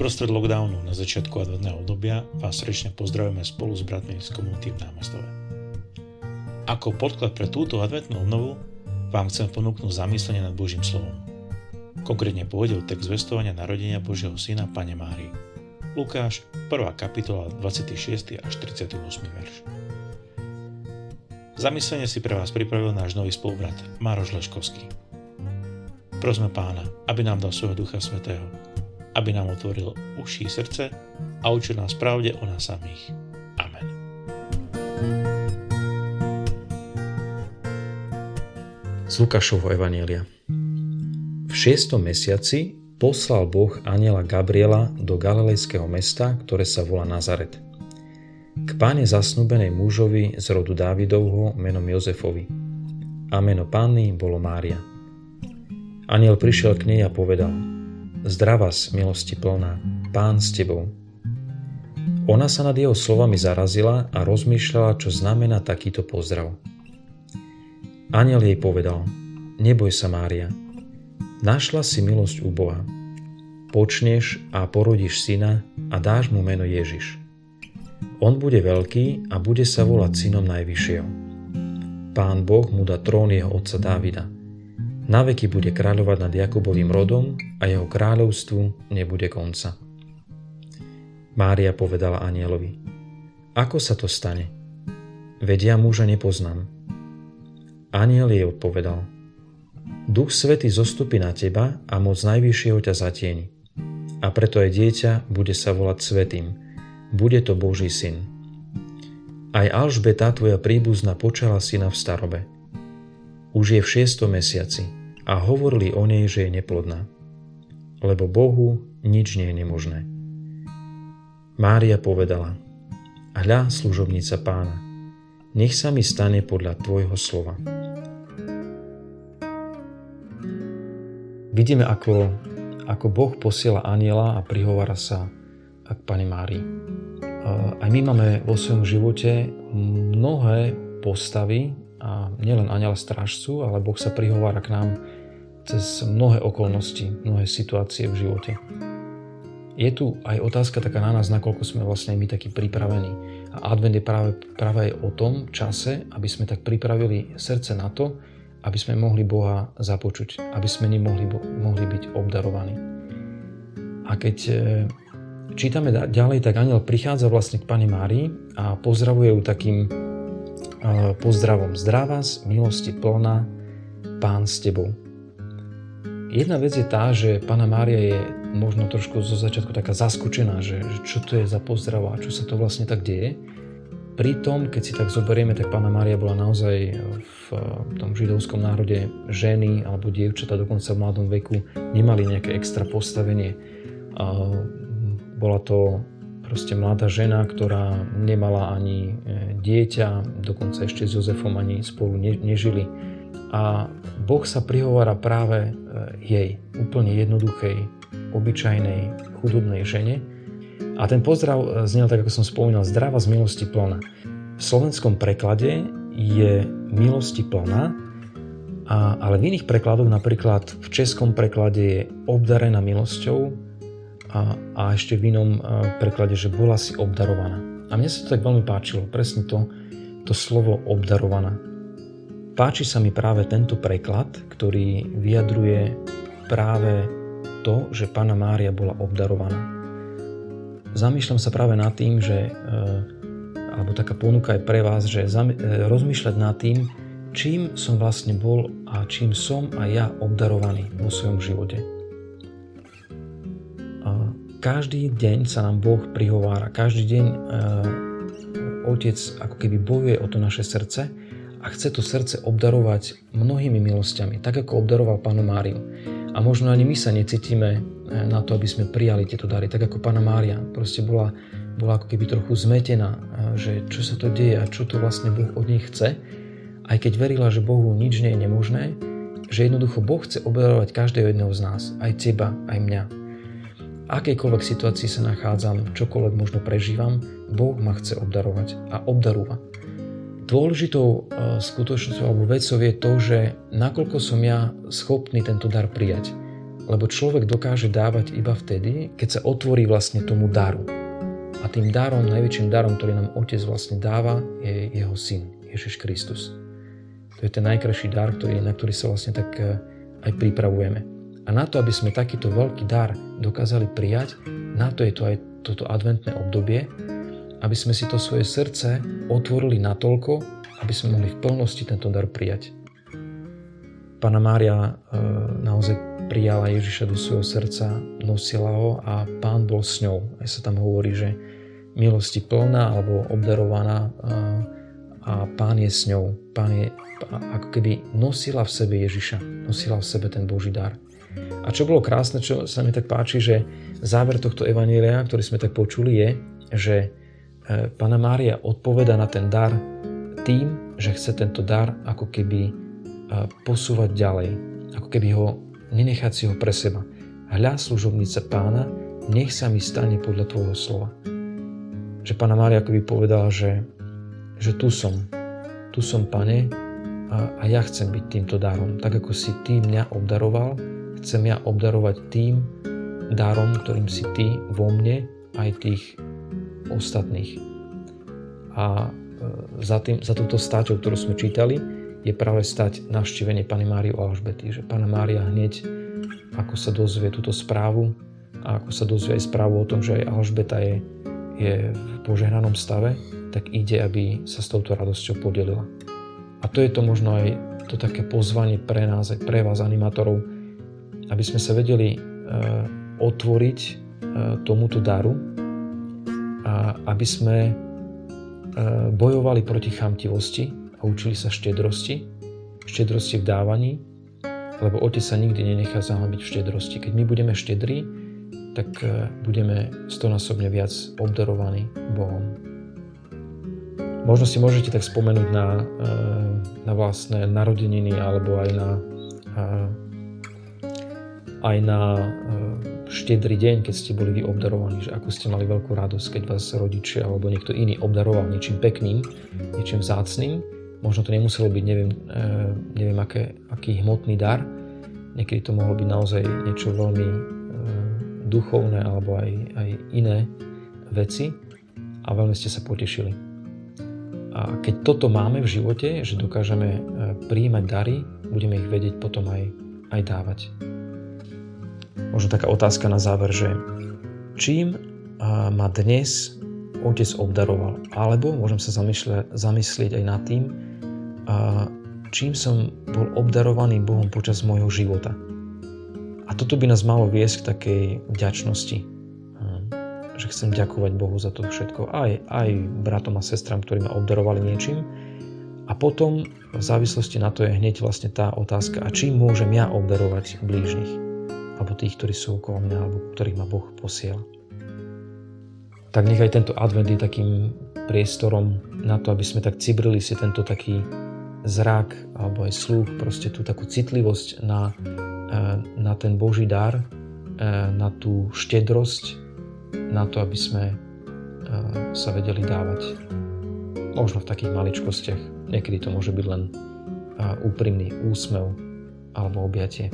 Uprostred lockdownu na začiatku adventného obdobia vás srdečne pozdravujeme spolu s bratmi z komunity v Námestove. Ako podklad pre túto adventnú obnovu vám chcem ponúknuť zamyslenie nad Božím slovom. Konkrétne pôjde o text zvestovania narodenia Božieho syna Pane Márii. Lukáš, 1. kapitola, 26. až 38. verš. Zamyslenie si pre vás pripravil náš nový spolubrat Maroš Leškovský. Prosme pána, aby nám dal svojho Ducha Svetého, aby nám otvoril uši srdce a učil nás pravde o nás samých. Amen. Z Lukášovho Evanielia V šiestom mesiaci poslal Boh aniela Gabriela do galilejského mesta, ktoré sa volá Nazaret. K páne zasnúbenej mužovi z rodu Dávidovho menom Jozefovi. A meno pány bolo Mária. Aniel prišiel k nej a povedal – Zdravás, milosti plná, Pán s tebou. Ona sa nad jeho slovami zarazila a rozmýšľala, čo znamená takýto pozdrav. Aniel jej povedal, neboj sa Mária, našla si milosť u Boha. Počneš a porodíš syna a dáš mu meno Ježiš. On bude veľký a bude sa volať synom Najvyššieho. Pán Boh mu dá trón jeho otca Dávida – na veky bude kráľovať nad Jakubovým rodom a jeho kráľovstvu nebude konca. Mária povedala anielovi, ako sa to stane? Vedia muža nepoznám. Aniel jej odpovedal, Duch Svety zostupí na teba a moc Najvyššieho ťa zatieni. A preto aj dieťa bude sa volať Svetým. Bude to Boží syn. Aj Alžbeta, tvoja príbuzna, počala syna v starobe. Už je v šiestom mesiaci a hovorili o nej, že je neplodná. Lebo Bohu nič nie je nemožné. Mária povedala, hľa služobnica pána, nech sa mi stane podľa tvojho slova. Vidíme, ako, ako Boh posiela aniela a prihovára sa k Pane Márii. Aj my máme vo svojom živote mnohé postavy, nielen aniel strážcu, ale Boh sa prihovára k nám cez mnohé okolnosti, mnohé situácie v živote. Je tu aj otázka taká na nás, nakoľko sme vlastne my takí pripravení. A advent je práve, práve aj o tom čase, aby sme tak pripravili srdce na to, aby sme mohli Boha započuť, aby sme ním mohli, mohli byť obdarovaní. A keď e, čítame ďalej, tak aniel prichádza vlastne k Pane Márii a pozdravuje ju takým pozdravom. Zdravá, milosti plná, Pán s tebou. Jedna vec je tá, že pána Mária je možno trošku zo začiatku taká zaskočená, že, že čo to je za pozdrav a čo sa to vlastne tak deje. Pritom, keď si tak zoberieme, tak pána Mária bola naozaj v tom židovskom národe ženy alebo dievčata dokonca v mladom veku nemali nejaké extra postavenie. Bola to proste mladá žena, ktorá nemala ani e, dieťa, dokonca ešte s Jozefom ani spolu nežili a Boh sa prihovára práve e, jej, úplne jednoduchej, obyčajnej, chudobnej žene. A ten pozdrav e, znel tak, ako som spomínal, zdravá z milosti plná. V slovenskom preklade je milosti plná, ale v iných prekladoch, napríklad v českom preklade je obdarená milosťou a, a ešte v inom preklade, že bola si obdarovaná. A mne sa to tak veľmi páčilo, presne to, to slovo obdarovaná. Páči sa mi práve tento preklad, ktorý vyjadruje práve to, že Pána Mária bola obdarovaná. Zamýšľam sa práve nad tým, že, e, alebo taká ponuka je pre vás, že e, rozmýšľať nad tým, čím som vlastne bol a čím som aj ja obdarovaný vo svojom živote. Každý deň sa nám Boh prihovára, každý deň e, Otec ako keby bojuje o to naše srdce a chce to srdce obdarovať mnohými milosťami, tak ako obdaroval Pánu Máriu. A možno ani my sa necítime eh, na to, aby sme prijali tieto dary, tak ako Pána Mária. Proste bola, bola ako keby trochu zmetená, eh, že čo sa to deje a čo to vlastne Boh od nej chce. Aj keď verila, že Bohu nič nie je nemožné, že jednoducho Boh chce obdarovať každého jedného z nás, aj teba, aj mňa. Akejkoľvek situácii sa nachádzam, čokoľvek možno prežívam, Boh ma chce obdarovať a obdarúva. Dôležitou e, skutočnosťou alebo vecou je to, že nakoľko som ja schopný tento dar prijať. lebo človek dokáže dávať iba vtedy, keď sa otvorí vlastne tomu daru. A tým darom, najväčším darom, ktorý nám Otec vlastne dáva, je jeho Syn, Ježiš Kristus. To je ten najkrajší dar, ktorý, na ktorý sa vlastne tak eh, aj pripravujeme. A na to, aby sme takýto veľký dar dokázali prijať, na to je to aj toto adventné obdobie, aby sme si to svoje srdce otvorili natoľko, aby sme mohli v plnosti tento dar prijať. Pána Mária e, naozaj prijala Ježiša do svojho srdca, nosila ho a pán bol s ňou. Aj sa tam hovorí, že milosti plná alebo obdarovaná e, a pán je s ňou. Pán je ako keby nosila v sebe Ježiša, nosila v sebe ten Boží dar. A čo bolo krásne, čo sa mi tak páči, že záver tohto evanília, ktorý sme tak počuli, je, že e, Pána Mária odpoveda na ten dar tým, že chce tento dar ako keby posúvať ďalej, ako keby ho nenechať si ho pre seba. Hľa služobnica pána, nech sa mi stane podľa tvojho slova. Že pána Mária akoby povedala, že, že tu som, tu som pane a, a ja chcem byť týmto darom. Tak ako si ty mňa obdaroval, chcem ja obdarovať tým darom, ktorým si ty vo mne aj tých ostatných. A e, za, tým, za túto stáťou, ktorú sme čítali, je práve stať navštívenie Pany Máriu Alžbety, že Pana Mária hneď, ako sa dozvie túto správu a ako sa dozvie aj správu o tom, že aj Alžbeta je, je v požehnanom stave, tak ide, aby sa s touto radosťou podelila. A to je to možno aj to také pozvanie pre nás, aj pre vás animátorov, aby sme sa vedeli e, otvoriť e, tomuto daru a aby sme e, bojovali proti chamtivosti, a učili sa štedrosti, štedrosti v dávaní, lebo Otec sa nikdy nenechá zahambiť v štedrosti. Keď my budeme štedrí, tak e, budeme stonásobne viac obdarovaní Bohom. Možno si môžete tak spomenúť na, e, na vlastné narodeniny alebo aj na, e, aj na štedrý deň, keď ste boli vy obdarovaní, že ako ste mali veľkú radosť, keď vás rodičia alebo niekto iný obdaroval niečím pekným, niečím vzácným Možno to nemuselo byť, neviem, neviem aké, aký hmotný dar. Niekedy to mohlo byť naozaj niečo veľmi duchovné alebo aj, aj iné veci a veľmi ste sa potešili. A keď toto máme v živote, že dokážeme e, príjmať dary, budeme ich vedieť potom aj, aj dávať. Možno taká otázka na záver, že čím ma dnes otec obdaroval? Alebo môžem sa zamyslieť aj nad tým, a čím som bol obdarovaný Bohom počas môjho života. Toto by nás malo viesť k takej vďačnosti. Hm. Že chcem ďakovať Bohu za to všetko. Aj, aj bratom a sestram, ktorí ma obdarovali niečím. A potom v závislosti na to je hneď vlastne tá otázka, a čím môžem ja obdarovať blížnych? Alebo tých, ktorí sú okolo mňa, alebo ktorých ma Boh posiela. Tak nech aj tento advent je takým priestorom na to, aby sme tak cibrili si tento taký zrak alebo aj sluch, proste tú takú citlivosť na, na ten Boží dar, e, na tú štedrosť, na to, aby sme e, sa vedeli dávať. Možno v takých maličkostiach. Niekedy to môže byť len úprimný úsmev alebo objatie.